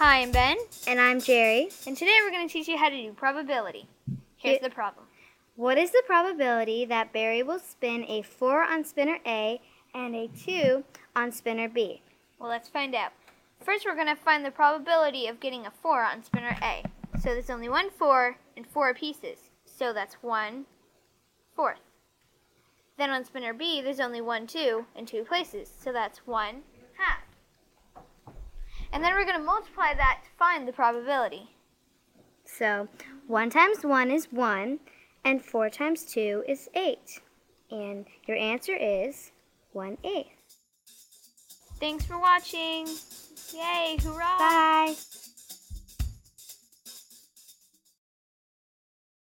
Hi, I'm Ben, And I'm Jerry. and today we're going to teach you how to do probability. Here's Here- the problem. What is the probability that Barry will spin a 4 on spinner A and a 2 on spinner B? Well, let's find out. First, we're going to find the probability of getting a 4 on spinner A. So there's only one 4 and 4 pieces. So that's 1 fourth. Then on spinner B, there's only one 2 and 2 places. So that's 1 half. And then we're going to multiply that to find the probability. So 1 times 1 is 1, and 4 times 2 is 8. And your answer is 1 eighth. Thanks for watching. Yay, hurrah! Bye.